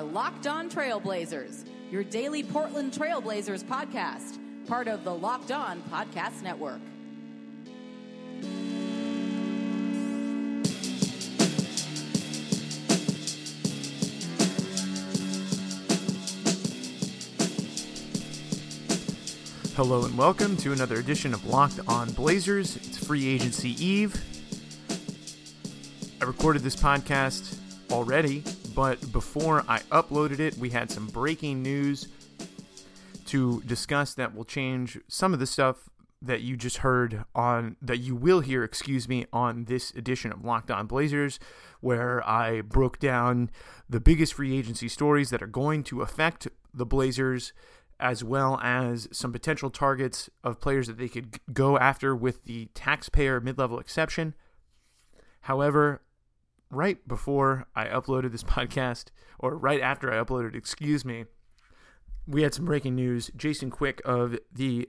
are Locked On Trailblazers, your daily Portland Trailblazers podcast, part of the Locked On Podcast Network. Hello and welcome to another edition of Locked On Blazers. It's free agency eve. I recorded this podcast already, but before I uploaded it, we had some breaking news to discuss that will change some of the stuff that you just heard on that you will hear, excuse me, on this edition of Locked On Blazers, where I broke down the biggest free agency stories that are going to affect the Blazers as well as some potential targets of players that they could go after with the taxpayer mid level exception. However, right before I uploaded this podcast, or right after I uploaded, excuse me, we had some breaking news. Jason Quick of the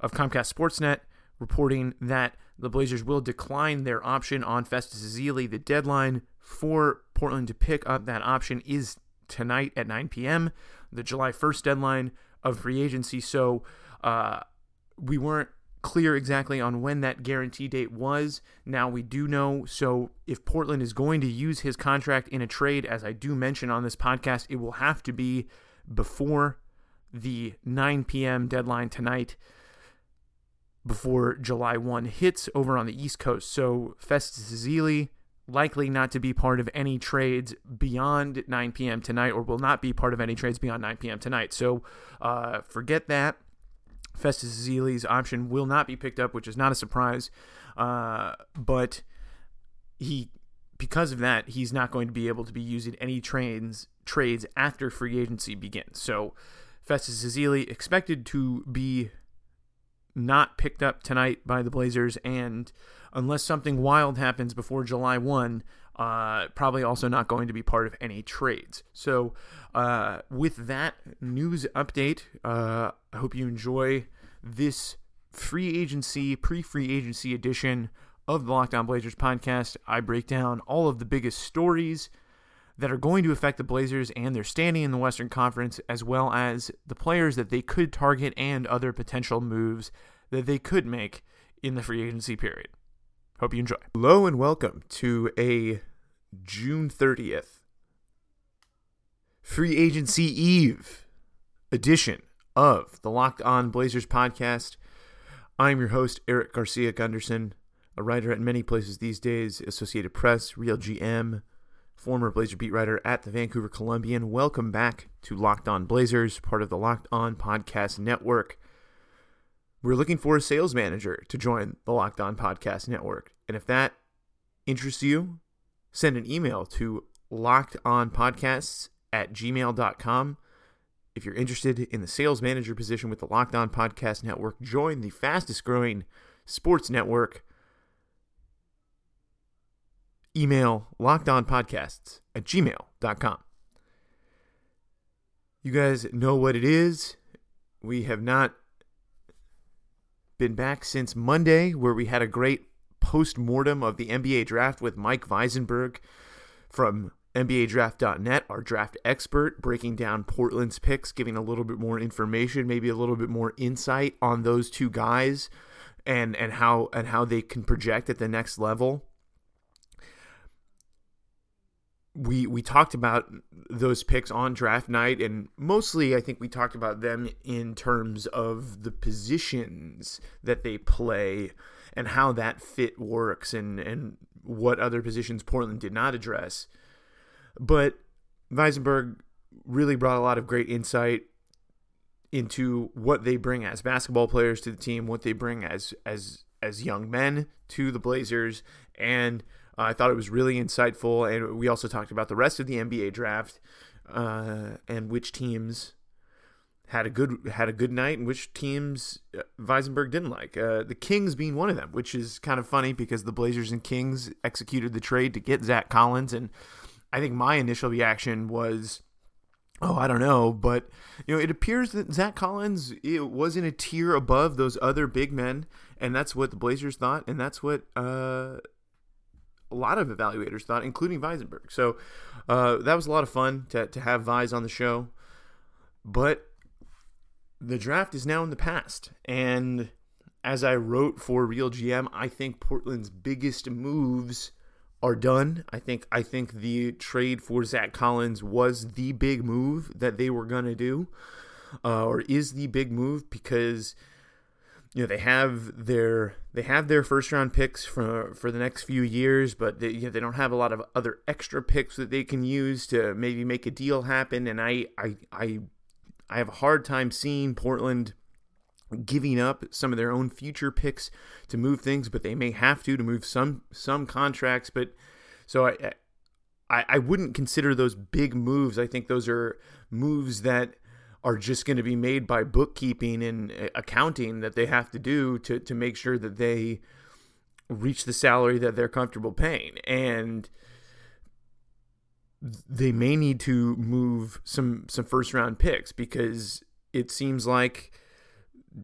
of Comcast Sportsnet reporting that the Blazers will decline their option on Festus Ezeli. The deadline for Portland to pick up that option is tonight at 9 p.m. The July 1st deadline of free agency. So uh, we weren't clear exactly on when that guarantee date was. Now we do know. So if Portland is going to use his contract in a trade, as I do mention on this podcast, it will have to be before the 9 p.m. deadline tonight. Before July 1 hits over on the East Coast. So Festus Ezeli likely not to be part of any trades beyond 9 p.m. tonight, or will not be part of any trades beyond 9 p.m. tonight. So uh, forget that. Festus Ezeli's option will not be picked up, which is not a surprise. Uh, but he, because of that, he's not going to be able to be used in any trades trades after free agency begins. So Festus Ezeli expected to be not picked up tonight by the Blazers, and unless something wild happens before July 1, uh, probably also not going to be part of any trades. So, uh, with that news update, uh, I hope you enjoy this free agency, pre free agency edition of the Locked On Blazers podcast. I break down all of the biggest stories that are going to affect the Blazers and their standing in the Western Conference, as well as the players that they could target and other potential moves that they could make in the free agency period. Hope you enjoy. Hello and welcome to a June 30th free agency eve edition of the Locked On Blazers podcast. I'm your host, Erik Garcia Gundersen, a writer at many places these days Associated Press, Real GM, former Blazer beat writer at the Vancouver Columbian. Welcome back to Locked On Blazers, part of the Locked On Podcast Network. We're looking for a sales manager to join the Locked On Podcast Network. And if that interests you, send an email to lockedonpodcasts at gmail.com. If you're interested in the sales manager position with the Locked On Podcast Network, join the fastest growing sports network. Email lockedonpodcasts at gmail.com. You guys know what it is. We have not been back since Monday, where we had a great post mortem of the NBA draft with Mike Weisenberg from NBADraft.net, our draft expert, breaking down Portland's picks, giving a little bit more information, maybe a little bit more insight on those two guys and and how and how they can project at the next level. We we talked about those picks on draft night and mostly I think we talked about them in terms of the positions that they play and how that fit works and and what other positions Portland did not address. But Weisenberg really brought a lot of great insight into what they bring as basketball players to the team, what they bring as as as young men to the Blazers, and uh, I thought it was really insightful. And we also talked about the rest of the NBA draft uh, and which teams had a good had a good night and which teams uh, Weisenberg didn't like. Uh, the Kings being one of them, which is kind of funny because the Blazers and Kings executed the trade to get Zach Collins, and I think my initial reaction was, oh, I don't know, but you know, it appears that Zach Collins was in a tier above those other big men, and that's what the Blazers thought, and that's what uh, a lot of evaluators thought, including Weisenberg. So uh, that was a lot of fun to to have Vise on the show, but the draft is now in the past. And as I wrote for Real GM, I think Portland's biggest moves are done. I think I think the trade for Zach Collins was the big move that they were gonna do, uh, or is the big move because you know they have their they have their first round picks for for the next few years, but they you know, they don't have a lot of other extra picks that they can use to maybe make a deal happen. And I I I I have a hard time seeing Portland giving up some of their own future picks to move things, but they may have to to move some some contracts. But so I I, I wouldn't consider those big moves. I think those are moves that are just going to be made by bookkeeping and uh, accounting that they have to do to to make sure that they reach the salary that they're comfortable paying and they may need to move some some first round picks because it seems like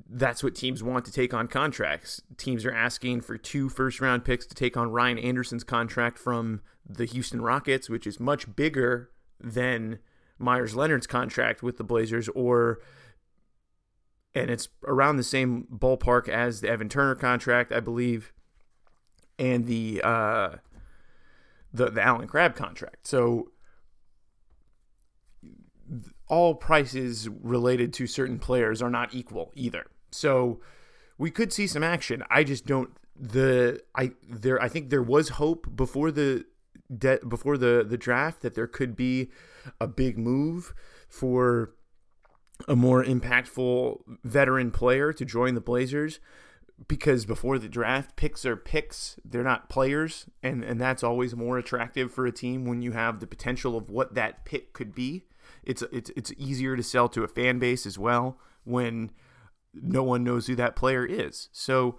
that's what teams want to take on contracts. Teams are asking for two first round picks to take on Ryan Anderson's contract from the Houston Rockets, which is much bigger than Meyers Leonard's contract with the Blazers, or and it's around the same ballpark as the Evan Turner contract, I believe, and the uh, the the Allen Crabbe contract. So all prices related to certain players are not equal either. So we could see some action. I just don't the I there I think there was hope before the de- before the the draft that there could be a big move for a more impactful veteran player to join the Blazers because before the draft picks are picks. They're not players. And and that's always more attractive for a team when you have the potential of what that pick could be. It's it's it's easier to sell to a fan base as well when no one knows who that player is. So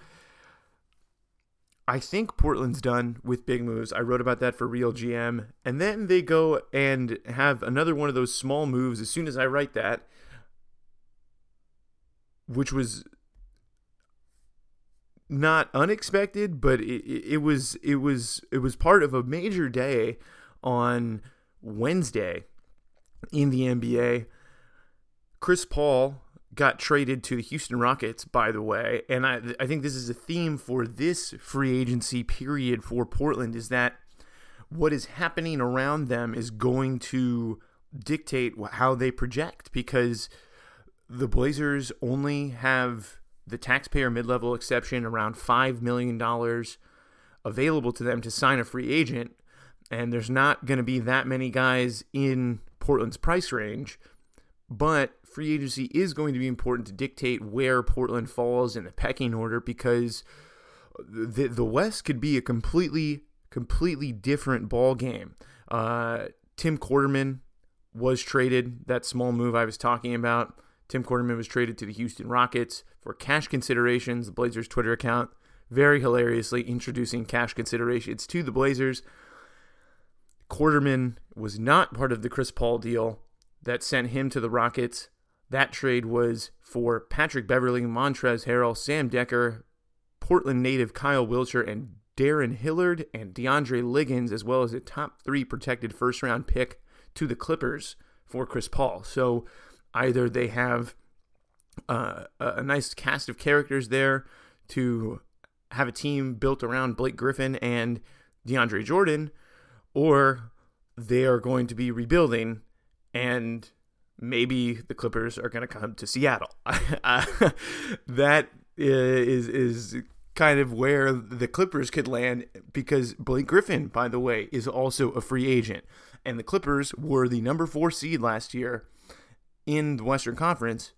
I think Portland's done with big moves. I wrote about that for Real GM. And then they go and have another one of those small moves as soon as I write that, which was not unexpected, but it, it, was it was it was part of a major day on Wednesday in the NBA. Chris Paul got traded to the Houston Rockets, by the way, and I I think this is a theme for this free agency period for Portland is that what is happening around them is going to dictate how they project because the Blazers only have the taxpayer mid level exception around $5 million available to them to sign a free agent. And there's not going to be that many guys in Portland's price range. But free agency is going to be important to dictate where Portland falls in the pecking order because the, the West could be a completely, completely different ball game. Uh, Tim Quarterman was traded, that small move I was talking about. Tim Quarterman was traded to the Houston Rockets for cash considerations. The Blazers Twitter account very hilariously introducing cash considerations to the Blazers. Quarterman was not part of the Chris Paul deal that sent him to the Rockets. That trade was for Patrick Beverley, Montrezl Harrell, Sam Dekker, Portland native Kyle Wiltjer, and Darrun Hilliard and DeAndre Liggins, as well as a top three protected first round pick to the Clippers for Chris Paul. So either they have uh, a nice cast of characters there to have a team built around Blake Griffin and DeAndre Jordan, or they are going to be rebuilding and maybe the Clippers are going to come to Seattle. that is is kind of where the Clippers could land because Blake Griffin, by the way, is also a free agent. And the Clippers were the number four seed last year in the Western Conference,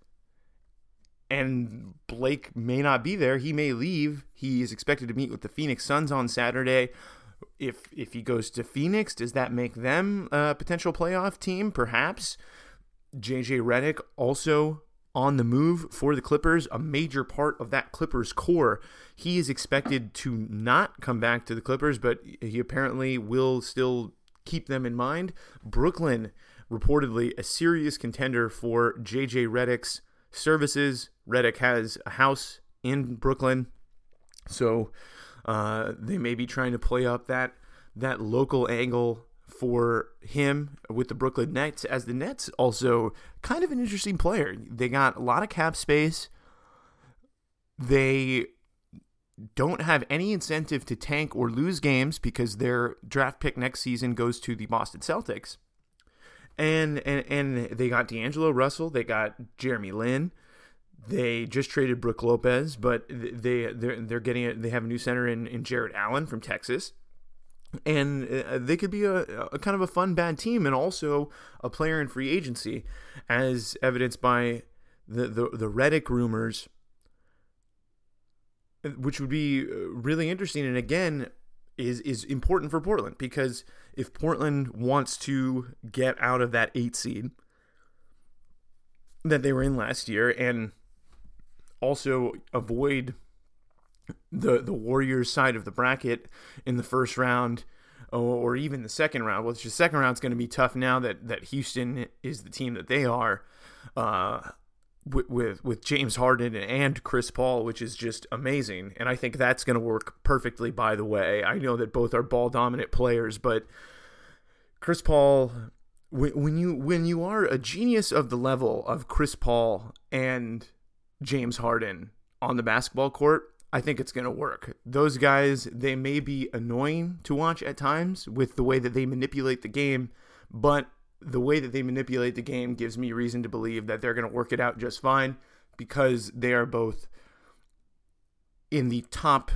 and Blake may not be there. He may leave. He is expected to meet with the Phoenix Suns on Saturday. If if he goes to Phoenix, does that make them a potential playoff team? Perhaps. JJ Redick also on the move for the Clippers, a major part of that Clippers core. He is expected to not come back to the Clippers, but he apparently will still keep them in mind. Brooklyn, reportedly a serious contender for JJ Redick's services. Redick has a house in Brooklyn, so uh, they may be trying to play up that that local angle for him with the Brooklyn Nets, as the Nets also kind of an interesting player. They got a lot of cap space. They don't have any incentive to tank or lose games because their draft pick next season goes to the Boston Celtics. And and, and they got D'Angelo Russell, they got Jeremy Lin. They just traded Brook Lopez, but they they're they're getting it. They have a new center in, in Jarrett Allen from Texas and uh, they could be a, a, kind of a fun bad team and also a player in free agency as evidenced by the the, the Redick rumors which would be uh, really interesting and again is is important for Portland because if Portland wants to get out of that 8 seed that they were in last year and also avoid the the Warriors side of the bracket in the first round or, even the second round. Which the second round is going to be tough now that that Houston is the team that they are. Uh, with, with with James Harden and Chris Paul, which is just amazing, and I think that's going to work perfectly. By the way, I know that both are ball dominant players, but Chris Paul, when you when you are a genius of the level of Chris Paul and James Harden on the basketball court, I think it's going to work. Those guys, they may be annoying to watch at times with the way that they manipulate the game, but the way that they manipulate the game gives me reason to believe that they're going to work it out just fine because they are both in the top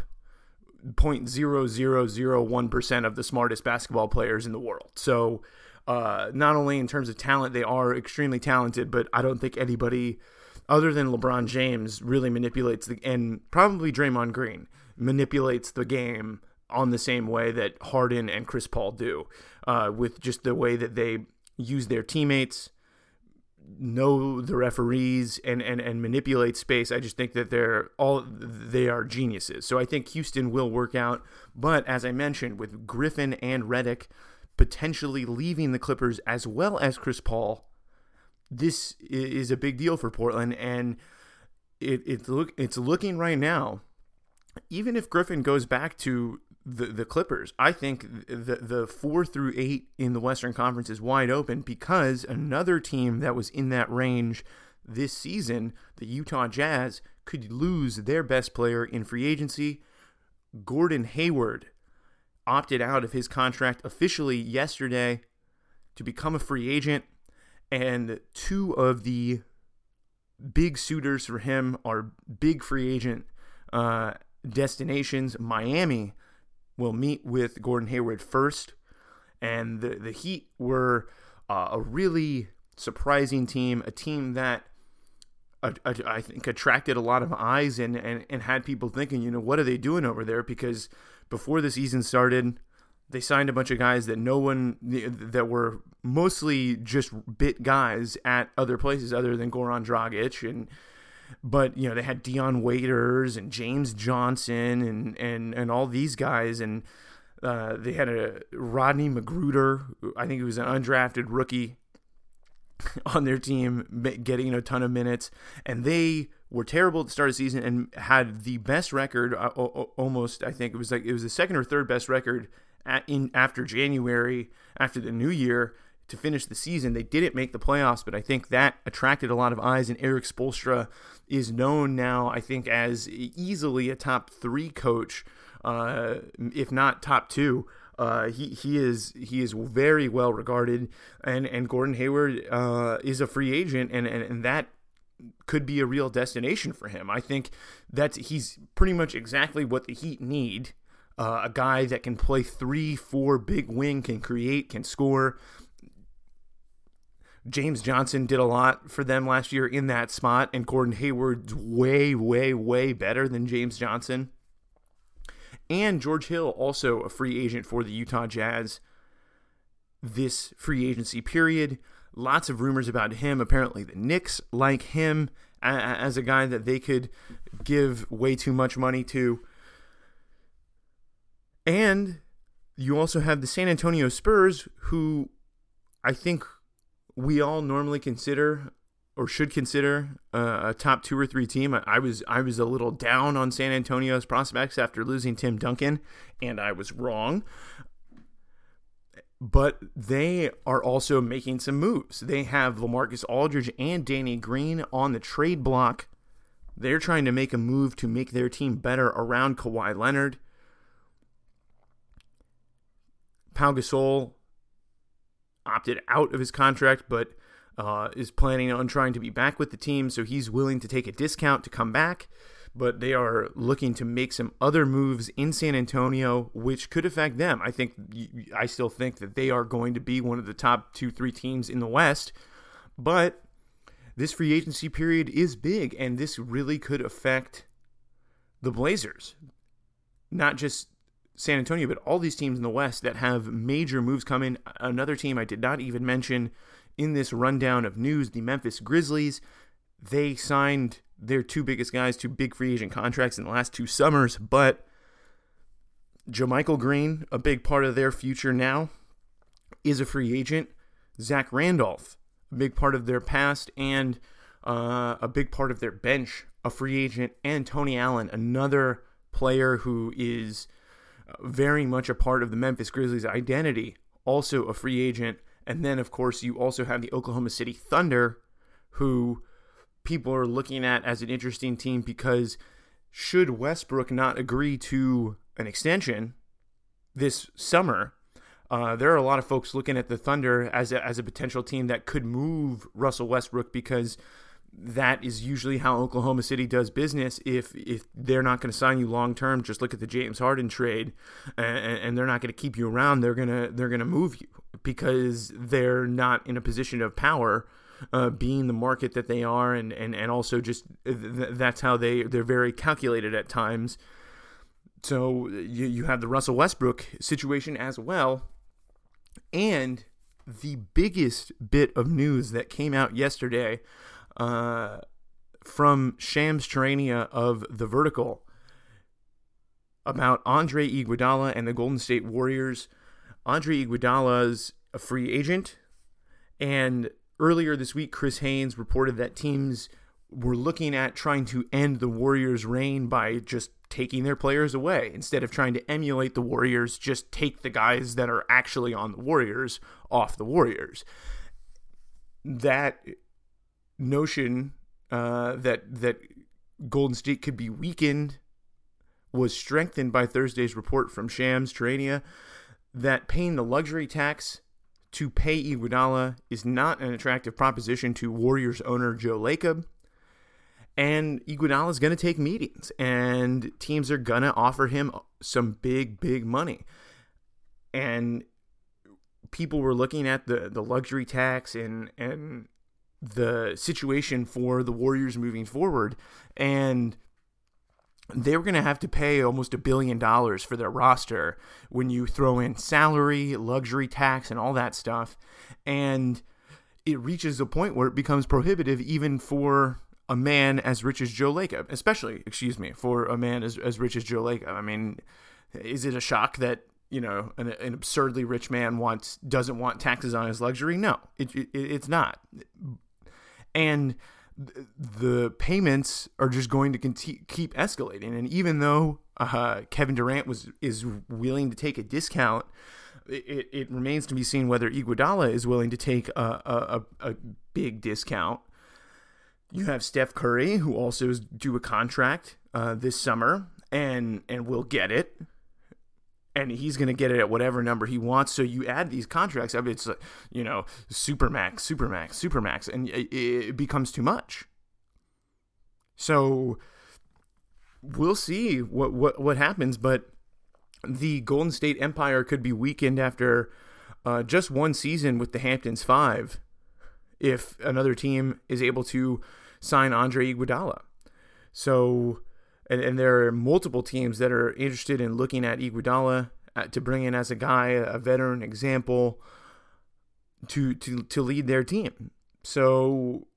0.0001% of the smartest basketball players in the world. So, uh, not only in terms of talent, they are extremely talented, but I don't think anybody other than LeBron James, really manipulates the and probably Draymond Green manipulates the game on the same way that Harden and Chris Paul do, uh, with just the way that they use their teammates, know the referees, and, and and manipulate space. I just think that they're all they are geniuses. So I think Houston will work out. But as I mentioned, with Griffin and Redick potentially leaving the Clippers as well as Chris Paul this is a big deal for Portland, and it, it look it's looking right now. Even if Griffin goes back to the the Clippers, I think the the four through eight in the Western Conference is wide open because another team that was in that range this season, the Utah Jazz, could lose their best player in free agency. Gordon Hayward opted out of his contract officially yesterday to become a free agent and two of the big suitors for him are big free agent uh, destinations. Miami will meet with Gordon Hayward first, and the the Heat were uh, a really surprising team, a team that uh, I think attracted a lot of eyes and, and and had people thinking, you know, what are they doing over there? Because before the season started, they signed a bunch of guys that no one that were mostly just bit guys at other places other than Goran Dragic and but you know they had Dion Waiters and James Johnson and and and all these guys and uh, they had a Rodney McGruder I think he was an undrafted rookie on their team getting a ton of minutes. And they were terrible at the start of the season and had the best record uh, almost I think it was like it was the second or third best record in after January, after the new year to finish the season. They didn't make the playoffs, but I think that attracted a lot of eyes. And Erik Spoelstra is known now, I think, as easily a top three coach, uh, if not top two. Uh, he he is he is very well regarded, and and Gordon Hayward uh, is a free agent, and, and and that could be a real destination for him. I think that he's pretty much exactly what the Heat need uh, a guy that can play three, four big wing, can create, can score. James Johnson did a lot for them last year in that spot, and Gordon Hayward's way, way, way better than James Johnson. And George Hill, also a free agent for the Utah Jazz this free agency period. Lots of rumors about him. Apparently, the Knicks like him as a guy that they could give way too much money to. And you also have the San Antonio Spurs, who I think we all normally consider or should consider uh, a top two or three team. I was I was a little down on San Antonio's prospects after losing Tim Duncan, and I was wrong. But they are also making some moves. They have Lamarcus Aldridge and Danny Green on the trade block. They're trying to make a move to make their team better around Kawhi Leonard. Pau Gasol opted out of his contract, but uh, is planning on trying to be back with the team, so he's willing to take a discount to come back. But they are looking to make some other moves in San Antonio, which could affect them. I think I still think that they are going to be one of the top two, three teams in the West. But this free agency period is big, and this really could affect the Blazers. Not just San Antonio, but all these teams in the West that have major moves coming. Another team I did not even mention in this rundown of news the Memphis Grizzlies. They signed their two biggest guys to big free agent contracts in the last two summers, but JaMychal Green, a big part of their future now, is a free agent. Zach Randolph, a big part of their past and uh, a big part of their bench, a free agent, and Tony Allen, another player who is very much a part of the Memphis Grizzlies' identity, also a free agent. And then, of course, you also have the Oklahoma City Thunder, who people are looking at as an interesting team because should Westbrook not agree to an extension this summer, uh, there are a lot of folks looking at the Thunder as a, as a potential team that could move Russell Westbrook because that is usually how Oklahoma City does business. If if they're not going to sign you long term, just look at the James Harden trade, and, and they're not going to keep you around. They're gonna they're gonna move you because they're not in a position of power, uh, being the market that they are, and and and also just th- that's how they they're very calculated at times. So you you have the Russell Westbrook situation as well, and the biggest bit of news that came out yesterday uh, from Shams Charania of The Vertical about Andre Iguodala and the Golden State Warriors. Andre Iguodala's a free agent, and earlier this week, Chris Haynes reported that teams were looking at trying to end the Warriors' reign by just taking their players away. Instead of trying to emulate the Warriors, just take the guys that are actually on the Warriors off the Warriors. That notion uh, that that Golden State could be weakened was strengthened by Thursday's report from Shams Charania that paying the luxury tax to pay Iguodala is not an attractive proposition to Warriors owner Joe Lacob. And Iguodala is going to take meetings, and teams are going to offer him some big, big money. And people were looking at the, the luxury tax and, and the situation for the Warriors moving forward. And they were going to have to pay almost a billion dollars for their roster when you throw in salary, luxury tax, and all that stuff. And it reaches a point where it becomes prohibitive even for a man as rich as Joe Lacob, especially, excuse me, for a man as, as rich as Joe Lacob. I mean, is it a shock that you know an, an absurdly rich man wants doesn't want taxes on his luxury? No, it, it, it's not and the payments are just going to keep escalating. And even though uh, Kevin Durant was is willing to take a discount, it, it remains to be seen whether Iguodala is willing to take a, a, a big discount. You have Steph Curry, who also is due a contract uh, this summer, and and will get it and he's going to get it at whatever number he wants. So you add these contracts up, it's you know supermax, supermax, supermax, and it, becomes too much. So we'll see what what what happens, but the Golden State Empire could be weakened after uh, just one season with the Hamptons Five, if another team is able to sign Andre Iguodala. So, and, and there are multiple teams that are interested in looking at Iguodala uh, to bring in as a guy, a veteran example to to to lead their team. So,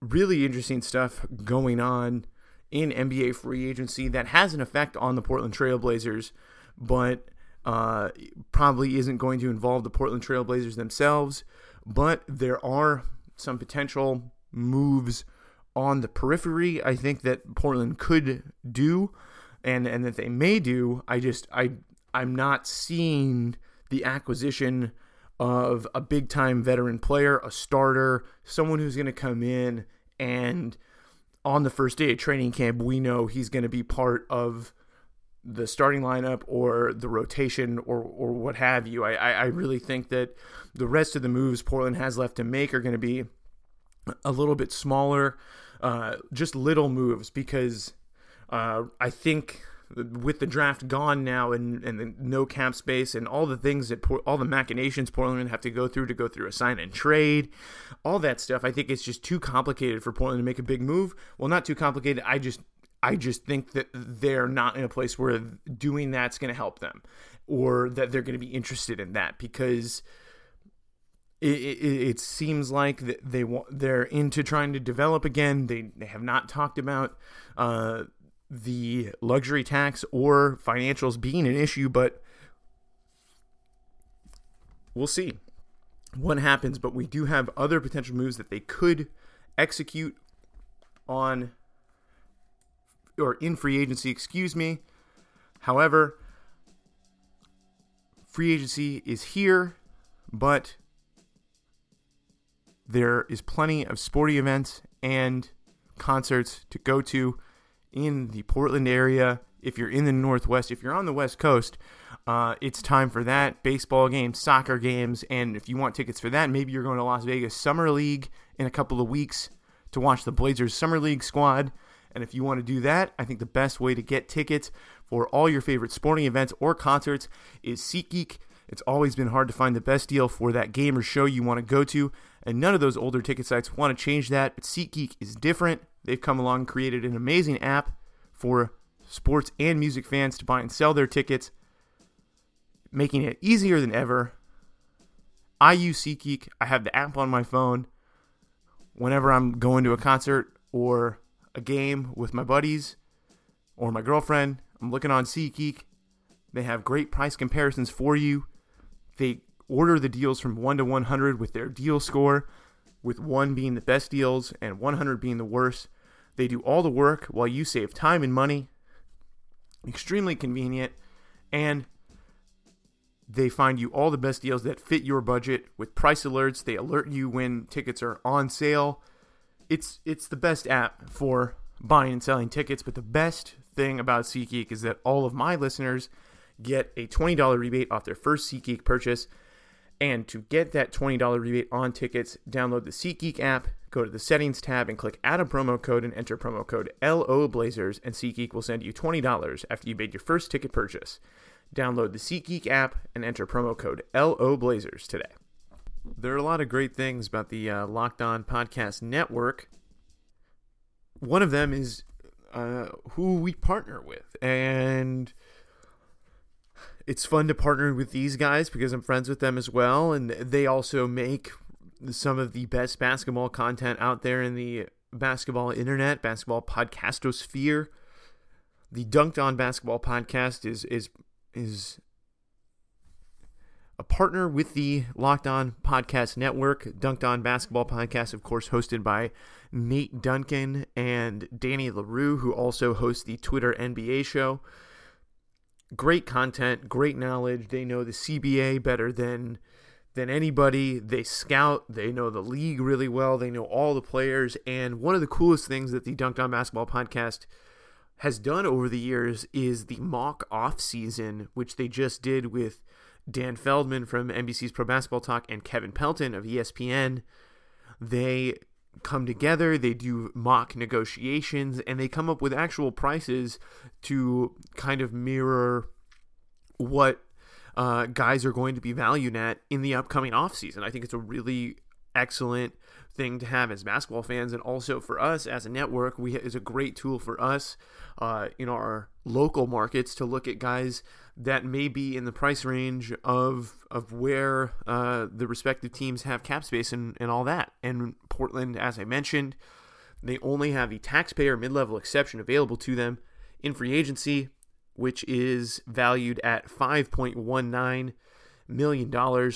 really interesting stuff going on in NBA free agency that has an effect on the Portland Trailblazers, but uh, probably isn't going to involve the Portland Trailblazers themselves. But there are some potential moves on the periphery. I think that Portland could do, and and that they may do. I just I I'm not seeing the acquisition of a big time veteran player, a starter, someone who's going to come in and on the first day of training camp, we know he's going to be part of the starting lineup or the rotation or or what have you. I, I really think that the rest of the moves Portland has left to make are going to be a little bit smaller, uh, just little moves because uh, I think with the draft gone now and, and no cap space and all the things that all the machinations Portland have to go through to go through a sign and trade, all that stuff, I think it's just too complicated for Portland to make a big move. Well, not too complicated. I just I just think that they're not in a place where doing that's going to help them or that they're going to be interested in that because it, it, it, seems like they they're into trying to develop again. They, they have not talked about uh, the luxury tax or financials being an issue, but we'll see what happens. But we do have other potential moves that they could execute on or in free agency, excuse me. However, free agency is here, but there is plenty of sporty events and concerts to go to in the Portland area, if you're in the Northwest, if you're on the West Coast, uh, it's time for that. Baseball games, soccer games, and if you want tickets for that, maybe you're going to Las Vegas Summer League in a couple of weeks to watch the Blazers Summer League squad. And if you want to do that, I think the best way to get tickets for all your favorite sporting events or concerts is SeatGeek. It's always been hard to find the best deal for that game or show you want to go to, and none of those older ticket sites want to change that. But SeatGeek is different. They've come along and created an amazing app for sports and music fans to buy and sell their tickets, making it easier than ever. I use SeatGeek. I have the app on my phone. Whenever I'm going to a concert or a game with my buddies or my girlfriend, I'm looking on SeatGeek. They have great price comparisons for you. They order the deals from 1 to 100 with their deal score, with 1 being the best deals and 100 being the worst. They do all the work while you save time and money. Extremely convenient. And they find you all the best deals that fit your budget with price alerts. They alert you when tickets are on sale. It's it's the best app for buying and selling tickets, but the best thing about SeatGeek is that all of my listeners get a $20 rebate off their first SeatGeek purchase. And to get that $20 rebate on tickets, download the SeatGeek app, Go to the settings tab and click add a promo code and enter promo code LO Blazers, and SeatGeek will send you $20 after you made your first ticket purchase. Download the SeatGeek app and enter promo code LO Blazers today. There are a lot of great things about the uh, Locked On Podcast Network. One of them is uh, who we partner with. And it's fun to partner with these guys because I'm friends with them as well. And they also make some of the best basketball content out there in the basketball internet, basketball podcastosphere. The Dunc'd On Basketball podcast is is is a partner with the Locked On Podcast Network. Dunc'd On Basketball podcast, of course, hosted by Nate Duncan and Danny Leroux, who also hosts the Twitter NBA show. Great content, great knowledge. They know the CBA better than than anybody. They scout, they know the league really well, they know all the players. And one of the coolest things that the Dunc'd On Basketball podcast has done over the years is the mock off season, which they just did with Dan Feldman from NBC's Pro Basketball Talk and Kevin Pelton of ESPN. They come together, they do mock negotiations, and they come up with actual prices to kind of mirror what uh, guys are going to be valued at in the upcoming offseason. I think it's a really excellent thing to have as basketball fans, and also for us as a network, we is a great tool for us uh, in our local markets to look at guys that may be in the price range of of where uh, the respective teams have cap space and, and all that. And Portland, as I mentioned, they only have the taxpayer mid level exception available to them in free agency, which is valued at $5.19 million.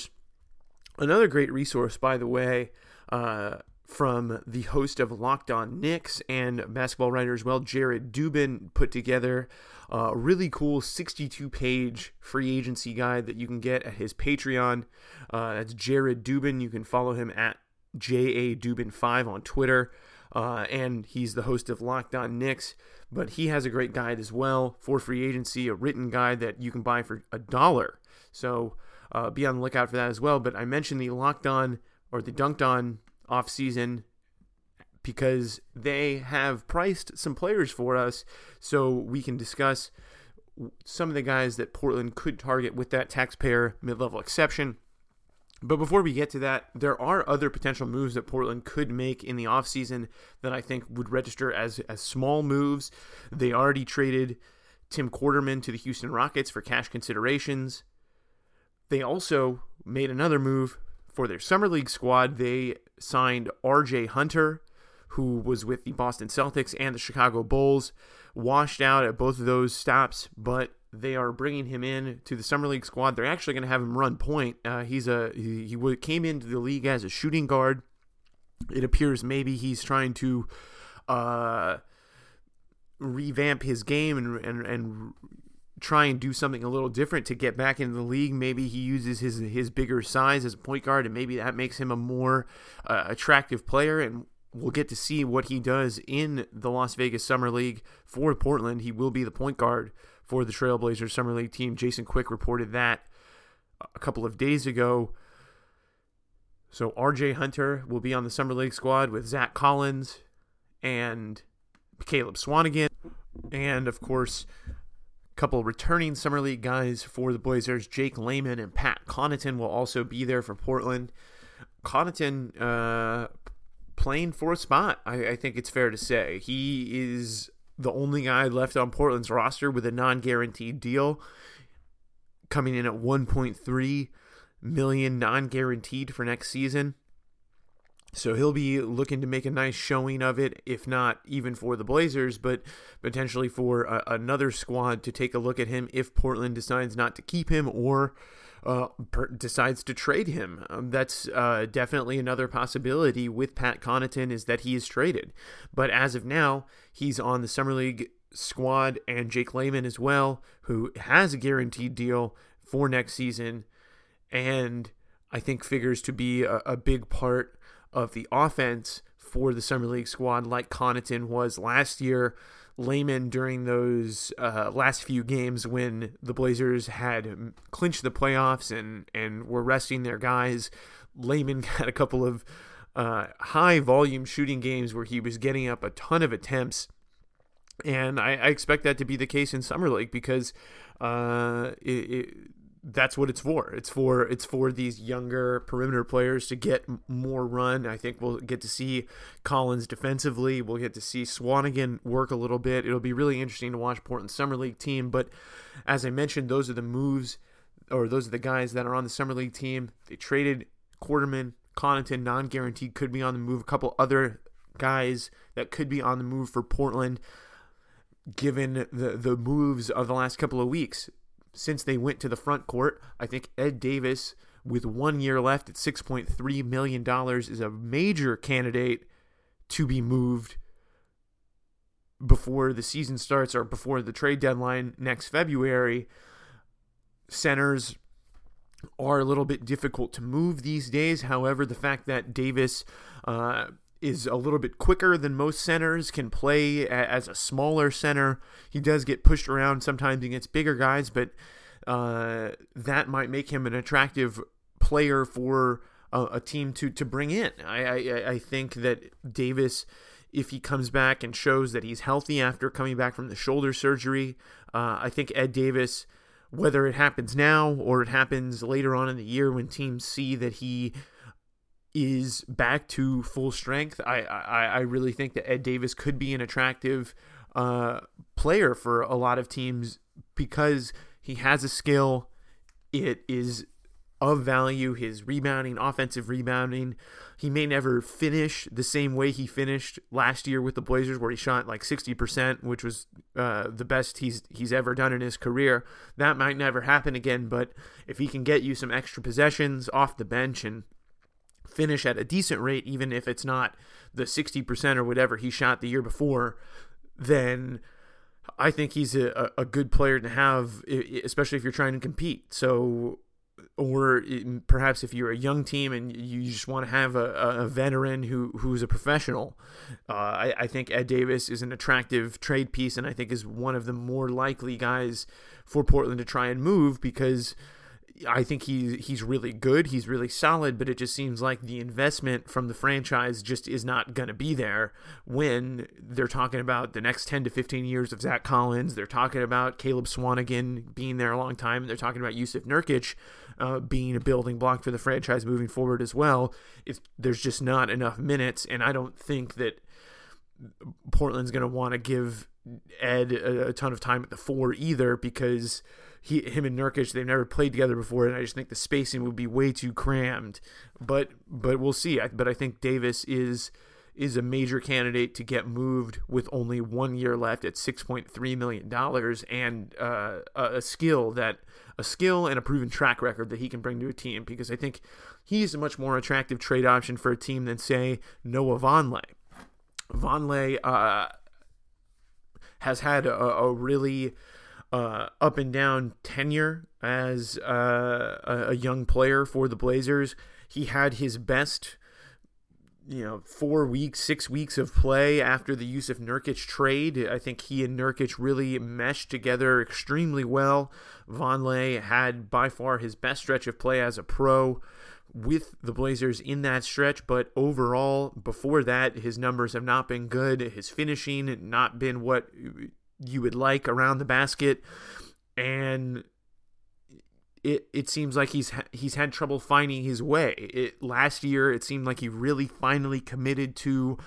Another great resource, by the way, uh, from the host of Locked On Knicks and basketball writer as well, Jared Dubin, put together a really cool 62 page free agency guide that you can get at his Patreon. Uh, that's Jared Dubin. You can follow him at JA Dubin5 on Twitter. Uh, and he's the host of Locked On Knicks. But he has a great guide as well for free agency, a written guide that you can buy for a dollar. So uh, be on the lookout for that as well. But I mentioned the Locked On or the Dunc'd On off season because they have priced some players for us so we can discuss some of the guys that Portland could target with that taxpayer mid level exception. But before we get to that, there are other potential moves that Portland could make in the offseason that I think would register as, as small moves. They already traded Tim Quarterman to the Houston Rockets for cash considerations. They also made another move for their Summer League squad. They signed RJ Hunter, who was with the Boston Celtics and the Chicago Bulls, washed out at both of those stops, but they are bringing him in to the summer league squad. They're actually going to have him run point. Uh, he's a he, he came into the league as a shooting guard. It appears maybe he's trying to uh, revamp his game and and and try and do something a little different to get back into the league. Maybe he uses his his bigger size as a point guard, and maybe that makes him a more uh, attractive player. And we'll get to see what he does in the Las Vegas Summer League for Portland. He will be the point guard for the Trailblazers Summer League team. Jason Quick reported that a couple of days ago. So RJ Hunter will be on the Summer League squad with Zach Collins and Caleb Swanigan. And of course, a couple returning Summer League guys for the Blazers, Jake Layman and Pat Connaughton will also be there for Portland. Connaughton uh, playing for a spot, I, I think it's fair to say. He is the only guy left on Portland's roster with a non-guaranteed deal, coming in at 1.3 million non-guaranteed for next season. So he'll be looking to make a nice showing of it, if not even for the Blazers, but potentially for a, another squad to take a look at him if Portland decides not to keep him or uh, decides to trade him. Um, that's uh, definitely another possibility with Pat Connaughton is that he is traded. But as of now, he's on the Summer League squad and Jake Layman as well, who has a guaranteed deal for next season and I think figures to be a, a big part of the offense for the Summer League squad like Connaughton was last year. Layman during those uh, last few games when the Blazers had clinched the playoffs and, and were resting their guys. Layman had a couple of uh, high volume shooting games where he was getting up a ton of attempts. And I, I expect that to be the case in Summer League because uh, it, it, that's what it's for. It's for it's for these younger perimeter players to get more run. I think we'll get to see Collins defensively. We'll get to see Swanigan work a little bit. It'll be really interesting to watch Portland Summer League team. But as I mentioned, those are the moves, or those are the guys that are on the Summer League team. They traded Quarterman, Connaughton, non-guaranteed, could be on the move. A couple other guys that could be on the move for Portland given the the moves of the last couple of weeks since they went to the front court. I think Ed Davis, with one year left at $6.3 million, is a major candidate to be moved before the season starts or before the trade deadline next February. Centers are a little bit difficult to move these days. However, the fact that Davis uh, is a little bit quicker than most centers, can play as a smaller center. He does get pushed around sometimes against bigger guys, but uh, that might make him an attractive player for a, a team to, to bring in. I, I, I think that Davis, if he comes back and shows that he's healthy after coming back from the shoulder surgery, uh, I think Ed Davis, whether it happens now or it happens later on in the year when teams see that he is back to full strength, I I, I really think that Ed Davis could be an attractive uh, player for a lot of teams because he has a skill. It is of value. His rebounding, offensive rebounding. He may never finish the same way he finished last year with the Blazers, where he shot like sixty percent, which was uh, the best he's he's ever done in his career. That might never happen again. But if he can get you some extra possessions off the bench and finish at a decent rate, even if it's not the sixty percent or whatever he shot the year before, then I think he's a, a good player to have, especially if you're trying to compete. So or perhaps if you're a young team and you just want to have a, a veteran who who's a professional, uh, I, I, think Ed Davis is an attractive trade piece, and I think is one of the more likely guys for Portland to try and move because I think he he's really good. He's really solid, but it just seems like the investment from the franchise just is not going to be there when they're talking about the next 10 to 15 years of Zach Collins. They're talking about Caleb Swanigan being there a long time. And They're talking about Jusuf Nurkic uh, being a building block for the franchise moving forward as well. If there's just not enough minutes, and I don't think that Portland's going to want to give Ed a, a ton of time at the four either because – he, him and Nurkic, they've never played together before, and I just think the spacing would be way too crammed. But but we'll see. I, but I think Davis is is a major candidate to get moved with only one year left at six point three million dollars and uh, a skill that a skill and a proven track record that he can bring to a team. Because I think he's a much more attractive trade option for a team than say Noah Vonleh. Vonleh uh, has had a, a really uh, up and down tenure as uh, a, young player for the Blazers. He had his best, you know, four weeks, six weeks of play after the Jusuf Nurkic trade. I think he and Nurkic really meshed together extremely well. Vonleh had by far his best stretch of play as a pro with the Blazers in that stretch, but overall, before that, his numbers have not been good. His finishing not been what you would like around the basket, and it it seems like he's he's had trouble finding his way. It last year it seemed like he really finally committed to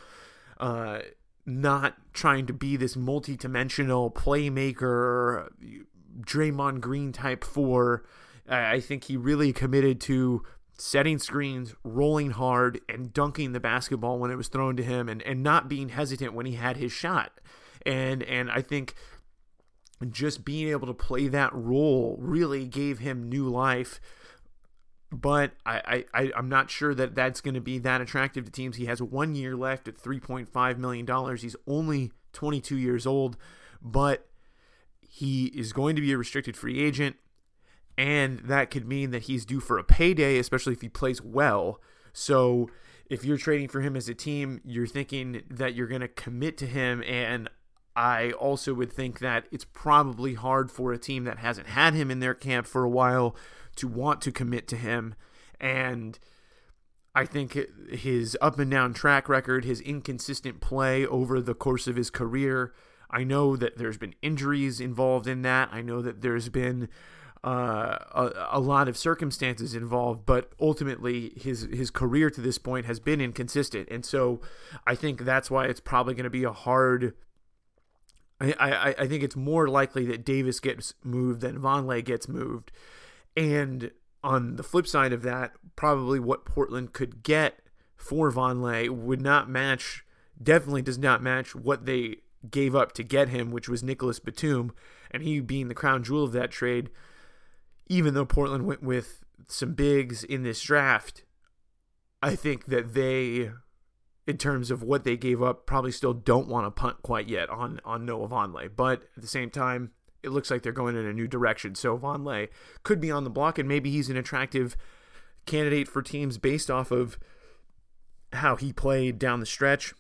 uh, not trying to be this multi-dimensional playmaker, Draymond Green type four. I think he really committed to setting screens, rolling hard, and dunking the basketball when it was thrown to him, and, and not being hesitant when he had his shot and and I think just being able to play that role really gave him new life. But I, I, I'm not sure that that's going to be that attractive to teams. He has one year left at $3.5 million. He's only 22 years old, but he is going to be a restricted free agent. And that could mean that he's due for a payday, especially if he plays well. So if you're trading for him as a team, you're thinking that you're going to commit to him. And I also would think that it's probably hard for a team that hasn't had him in their camp for a while to want to commit to him. And I think his up and down track record, his inconsistent play over the course of his career, I know that there's been injuries involved in that. I know that there's been uh, a, a, lot of circumstances involved, but ultimately his his career to this point has been inconsistent, and so I think that's why it's probably going to be a hard I, I, I think it's more likely that Davis gets moved than Vonleh gets moved. And on the flip side of that, probably what Portland could get for Vonleh would not match, definitely does not match what they gave up to get him, which was Nicolas Batum, and he being the crown jewel of that trade. Even though Portland went with some bigs in this draft, I think that they in terms of what they gave up, probably still don't want to punt quite yet on on Noah Vonleh. But at the same time, it looks like they're going in a new direction. So Vonleh could be on the block, and maybe he's an attractive candidate for teams based off of how he played down the stretch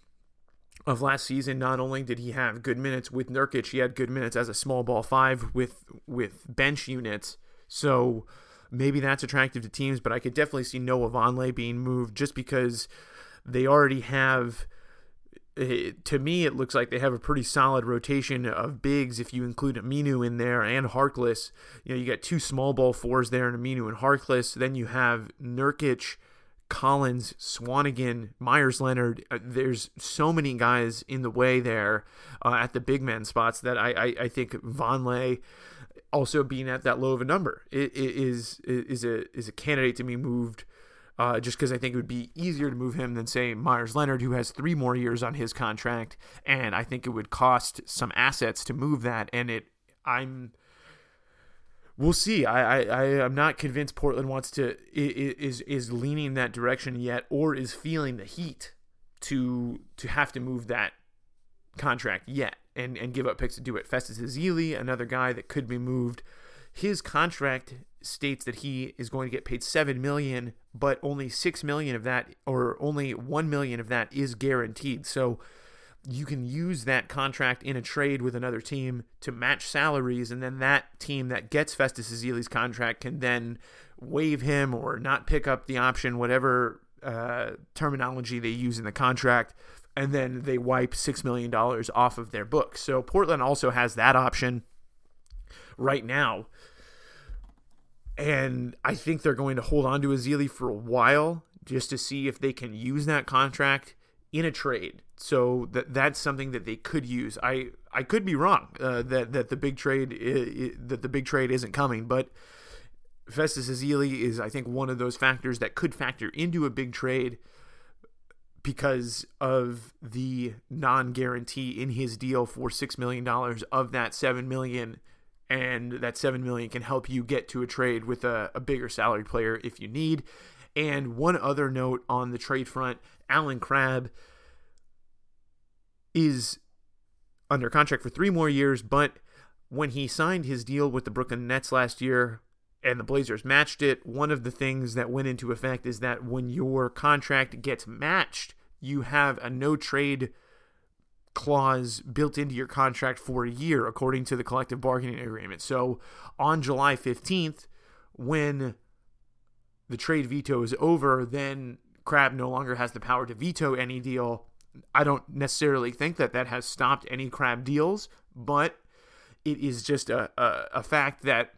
of last season. Not only did he have good minutes with Nurkic, he had good minutes as a small ball five with with bench units. So maybe that's attractive to teams, but I could definitely see Noah Vonleh being moved just because they already have eh, to me, it looks like they have a pretty solid rotation of bigs if you include Aminu in there and Harkless. You know, you got two small ball fours there in Aminu and Harkless. Then you have Nurkic, Collins, Swanigan, Meyers Leonard. Uh, there's so many guys in the way there uh, at the big man spots that I, I, I think Vonleh also being at that low of a number is is a is a candidate to be moved uh, just because I think it would be easier to move him than say Meyers Leonard, who has three more years on his contract, and I think it would cost some assets to move that. And it, I'm, we'll see. I, I, I am not convinced Portland wants to is is leaning that direction yet, or is feeling the heat to to have to move that contract yet and and give up picks to do it. Festus Ezeli, another guy that could be moved. His contract states that he is going to get paid 7 million but only 6 million of that or only 1 million of that is guaranteed. So you can use that contract in a trade with another team to match salaries and then that team that gets Festus Ezeli's contract can then waive him or not pick up the option whatever uh, terminology they use in the contract and then they wipe $6 million off of their books so Portland also has that option right now and I think they're going to hold on to Ezeli for a while just to see if they can use that contract in a trade. So that that's something that they could use. I I could be wrong uh, that that the big trade is, that the big trade isn't coming, but Festus Ezeli is I think one of those factors that could factor into a big trade because of the non-guarantee in his deal for 6 million dollars of that 7 million and that seven million can help you get to a trade with a, a bigger salary player if you need. And one other note on the trade front, Allen Crabbe is under contract for three more years, but when he signed his deal with the Brooklyn Nets last year and the Blazers matched it, one of the things that went into effect is that when your contract gets matched, you have a no trade clause built into your contract for a year, according to the collective bargaining agreement. So on July 15th, when the trade veto is over, then Crabbe no longer has the power to veto any deal. I don't necessarily think that that has stopped any Crabbe deals, but it is just a, a, a fact that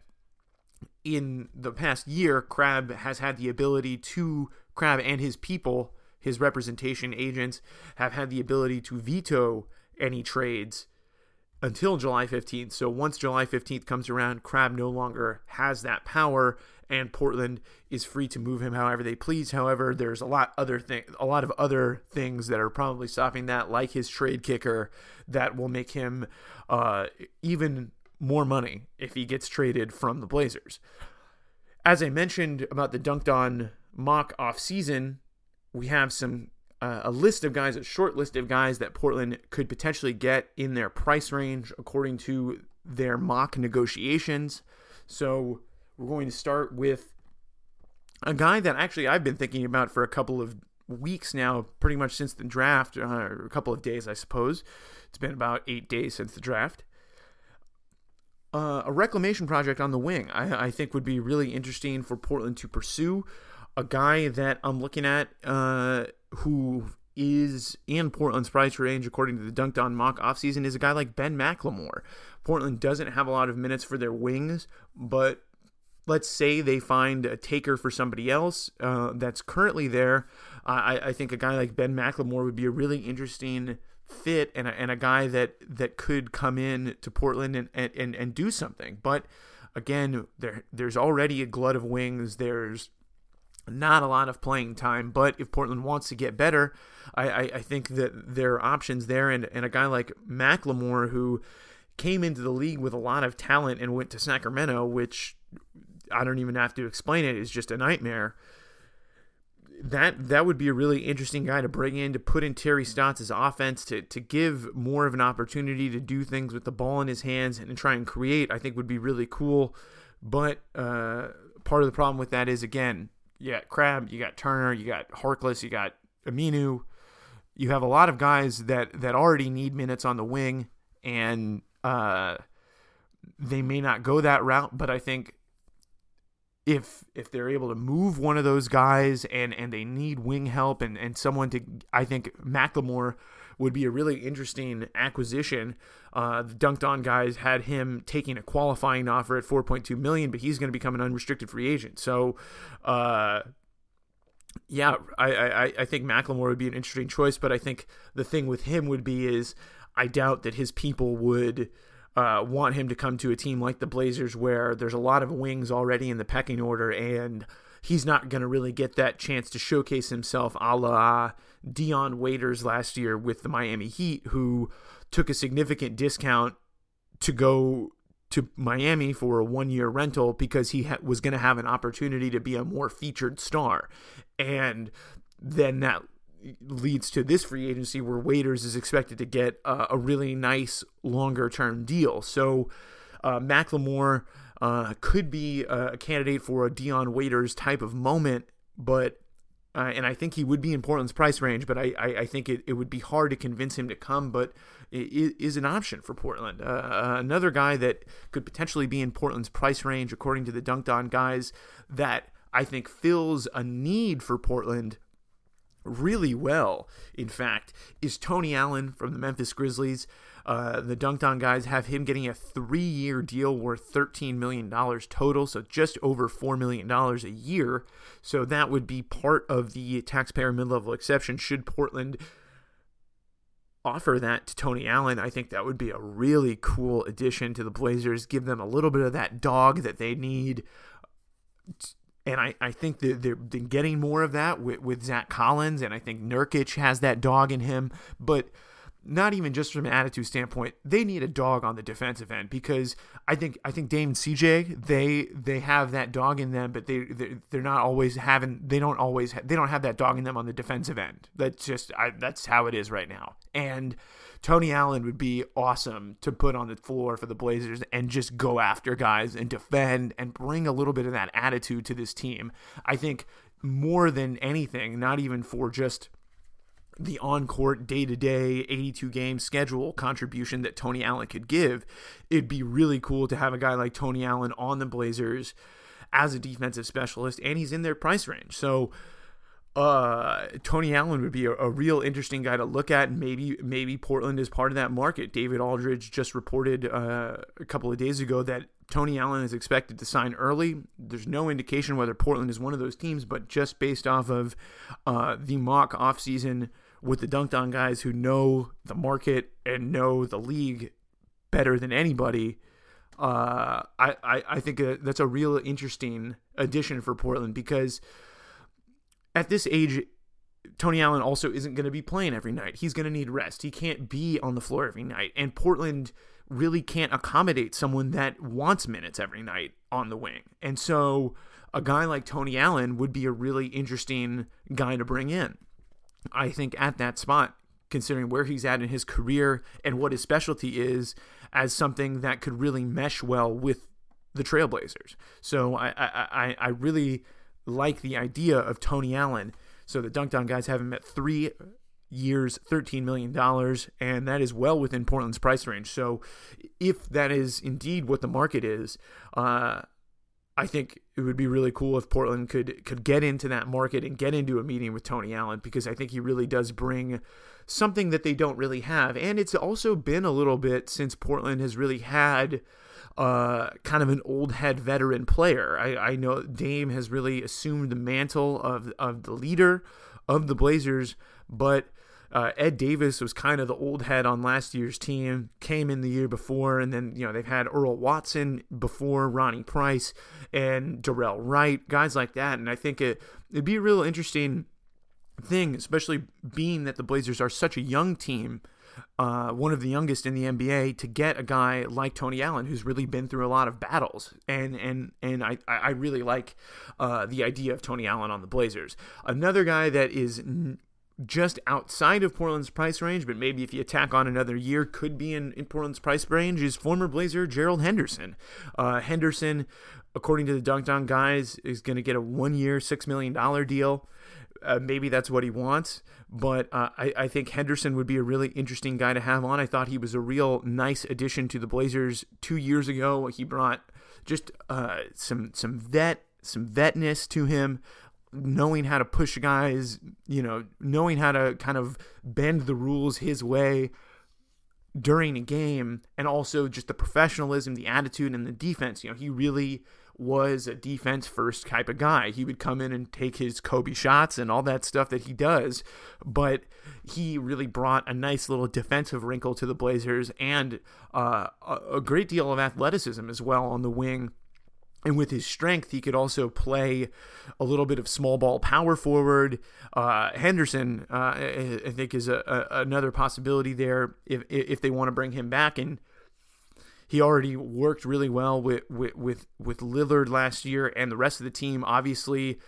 in the past year, Crabbe has had the ability to, Crabbe and his people his representation agents have had the ability to veto any trades until July 15th. So once July 15th comes around, Crabbe no longer has that power and Portland is free to move him however they please. However, there's a lot other thing a lot of other things that are probably stopping that like his trade kicker that will make him uh, even more money if he gets traded from the Blazers. As I mentioned about the Dunc'd On mock off season, we have some uh, a list of guys, a short list of guys that Portland could potentially get in their price range according to their mock negotiations. So we're going to start with a guy that actually I've been thinking about for a couple of weeks now, pretty much since the draft, uh, or a couple of days, I suppose. It's been about eight days since the draft. Uh, a reclamation project on the wing, I, I, think, would be really interesting for Portland to pursue a guy that I'm looking at uh, who is in Portland's price range, according to the Dunc'd On mock offseason, is a guy like Ben McLemore. Portland doesn't have a lot of minutes for their wings, but let's say they find a taker for somebody else uh, that's currently there. I, I think a guy like Ben McLemore would be a really interesting fit and a, and a guy that, that could come in to Portland and, and, and do something. But again, there there's already a glut of wings. There's not a lot of playing time, but if Portland wants to get better, I, I, I think that there are options there. And, and a guy like McLemore, who came into the league with a lot of talent and went to Sacramento, which I don't even have to explain it, is just a nightmare. That that would be a really interesting guy to bring in to put in Terry Stotts' offense to to give more of an opportunity to do things with the ball in his hands and try and create. I think would be really cool. But uh, part of the problem with that is again you got Crabbe, you got Turner, you got Harkless, you got Aminu. You have a lot of guys that that already need minutes on the wing, and uh, they may not go that route. But I think if if they're able to move one of those guys and and they need wing help and and someone to, I think McLemore would be a really interesting acquisition. Uh, the Dunc'd On guys had him taking a qualifying offer at 4.2 million, but he's going to become an unrestricted free agent. So, uh, yeah, I, I, I think McLemore would be an interesting choice, but I think the thing with him would be is I doubt that his people would uh, want him to come to a team like the Blazers where there's a lot of wings already in the pecking order and he's not going to really get that chance to showcase himself a la Dion Waiters last year with the Miami Heat, who took a significant discount to go to Miami for a one year rental because he ha- was going to have an opportunity to be a more featured star. And then that leads to this free agency where Waiters is expected to get uh, a really nice longer term deal. So uh, McLemore uh, could be a candidate for a Dion Waiters type of moment, but uh, and I think he would be in Portland's price range, but I, I, I, think it, it would be hard to convince him to come, but it is an option for Portland. Uh, uh, another guy that could potentially be in Portland's price range, according to the Dunc'd On guys, that I think fills a need for Portland really well, in fact, is Tony Allen from the Memphis Grizzlies. Uh, the Dunc'd On guys have him getting a three year deal worth $13 million total, so just over $4 million a year. So that would be part of the taxpayer mid level exception should Portland offer that to Tony Allen. I think that would be a really cool addition to the Blazers, give them a little bit of that dog that they need and I, I think that they're, getting more of that with, with Zach Collins, and I think Nurkic has that dog in him. But not even just from an attitude standpoint, they need a dog on the defensive end because I think I think Dame and CJ they they have that dog in them, but they they're, they're not always having they don't always ha- they don't have that dog in them on the defensive end. That's just I, that's how it is right now, and Tony Allen would be awesome to put on the floor for the Blazers and just go after guys and defend and bring a little bit of that attitude to this team. I think more than anything, not even for just the on court, day to day, 82 game schedule contribution that Tony Allen could give, it'd be really cool to have a guy like Tony Allen on the Blazers as a defensive specialist, and he's in their price range. So, uh, Tony Allen would be a, a, real interesting guy to look at. Maybe maybe Portland is part of that market. David Aldridge just reported uh, a couple of days ago that Tony Allen is expected to sign early. There's no indication whether Portland is one of those teams, but just based off of uh, the mock offseason with the Dunc'd On guys who know the market and know the league better than anybody, uh, I, I, I think that's a real interesting addition for Portland because – at this age, Tony Allen also isn't going to be playing every night. He's going to need rest. He can't be on the floor every night. And Portland really can't accommodate someone that wants minutes every night on the wing. And so a guy like Tony Allen would be a really interesting guy to bring in. I think at that spot, considering where he's at in his career and what his specialty is, as something that could really mesh well with the Trailblazers. So I I, I really like the idea of Tony Allen. So the Dunc'd On guys have him at three years, $13 million, and that is well within Portland's price range. So if that is indeed what the market is, uh, I think it would be really cool if Portland could could get into that market and get into a meeting with Tony Allen because I think he really does bring something that they don't really have. And it's also been a little bit since Portland has really had uh, kind of an old head veteran player. I, I know Dame has really assumed the mantle of of the leader of the Blazers, but uh, Ed Davis was kind of the old head on last year's team, came in the year before, and then you know they've had Earl Watson before, Ronnie Price, and Dorell Wright, guys like that, and I think it it'd be a real interesting thing, especially being that the Blazers are such a young team uh, one of the youngest in the NBA, to get a guy like Tony Allen, who's really been through a lot of battles, and and and I I really like uh, the idea of Tony Allen on the Blazers. Another guy that is. N- just outside of Portland's price range, but maybe if you attack on another year, could be in, in Portland's price range, is former Blazer Gerald Henderson. Uh, Henderson, according to the Dunc'd On guys, is going to get a one year, $6 million deal. Uh, maybe that's what he wants. But uh, I, I think Henderson would be a really interesting guy to have on. I thought he was a real nice addition to the Blazers two years ago. He brought just uh, some some vet some vetness to him, knowing how to push guys, you know, knowing how to kind of bend the rules his way during a game, and also just the professionalism, the attitude, and the defense. You know, he really was a defense first type of guy. He would come in and take his Kobe shots and all that stuff that he does, but he really brought a nice little defensive wrinkle to the Blazers and uh, a great deal of athleticism as well on the wing. And with his strength, he could also play a little bit of small ball power forward. Uh, Henderson, uh, I think, is a, a, another possibility there if if they want to bring him back. And he already worked really well with with with, with Lillard last year and the rest of the team. Obviously,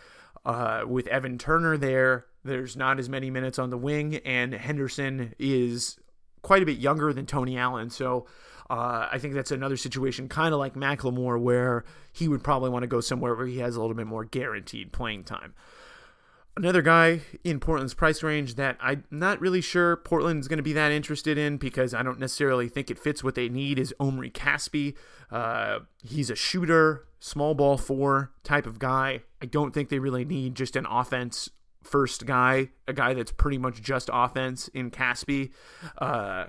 uh, with Evan Turner there, there's not as many minutes on the wing, and Henderson is quite a bit younger than Tony Allen. So uh, I think that's another situation, kind of like McLemore, where he would probably want to go somewhere where he has a little bit more guaranteed playing time. Another guy in Portland's price range that I'm not really sure Portland's going to be that interested in because I don't necessarily think it fits what they need is Omri Caspi. Uh, he's a shooter, small ball four type of guy. I don't think they really need just an offense first guy, a guy that's pretty much just offense in Caspi. Uh,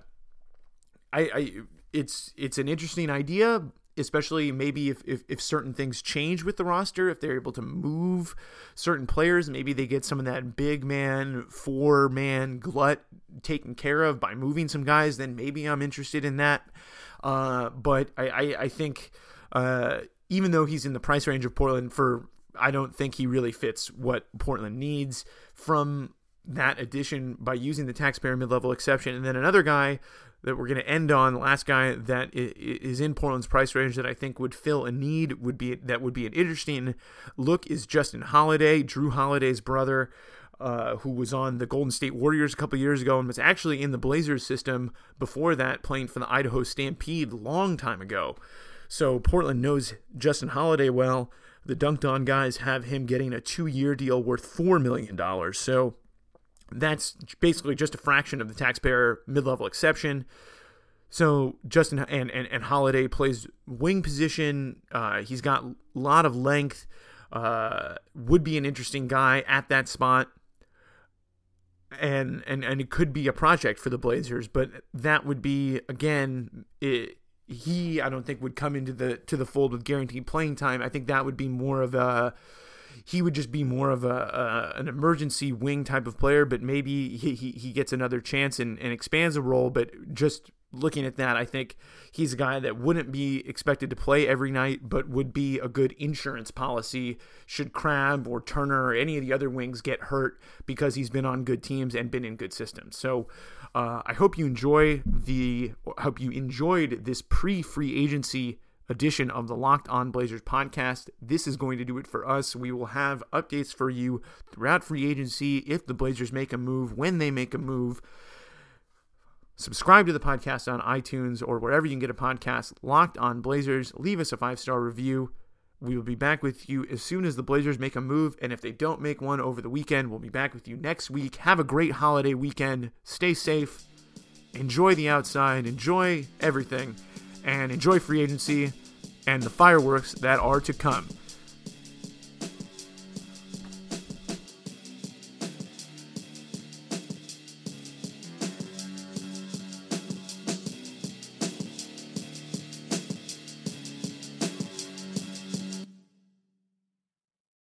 I, I, it's it's an interesting idea, especially maybe if, if, if certain things change with the roster, if they're able to move certain players, maybe they get some of that big man, four man glut taken care of by moving some guys, then maybe I'm interested in that. Uh, but I, I, I think uh, even though he's in the price range of Portland for I don't think he really fits what Portland needs from that addition by using the taxpayer mid-level exception. And then another guy that we're going to end on, the last guy that is in Portland's price range that I think would fill a need would be that would be an interesting look is Justin Holiday, Jrue Holiday's brother. Uh, who was on the Golden State Warriors a couple years ago and was actually in the Blazers system before that, playing for the Idaho Stampede long time ago. So Portland knows Justin Holiday well. The Dunc'd On guys have him getting a two-year deal worth four million dollars. So that's basically just a fraction of the taxpayer mid-level exception. So Justin and, and, and Holiday plays wing position. Uh, he's got a lot of length. Uh, would be an interesting guy at that spot. And, and and it could be a project for the Blazers, but that would be again it, he I don't think would come into the to the fold with guaranteed playing time. I think that would be more of a he would just be more of a, a, an emergency wing type of player, but maybe he, he, he gets another chance and, and expands a role. But just looking at that, I think he's a guy that wouldn't be expected to play every night, but would be a good insurance policy should Crabbe or Turner or any of the other wings get hurt because he's been on good teams and been in good systems. So uh, I hope you enjoy the hope you enjoyed this pre-free agency edition of the Locked On Blazers podcast. This is going to do it for us. We will have updates for you throughout free agency if the Blazers make a move, when they make a move. Subscribe to the podcast on iTunes or wherever you can get a podcast. Locked On Blazers. Leave us a five star review. We will be back with you as soon as the Blazers make a move. And if they don't make one over the weekend, we'll be back with you next week. Have a great holiday weekend. Stay safe. Enjoy the outside. Enjoy everything and enjoy free agency and the fireworks that are to come.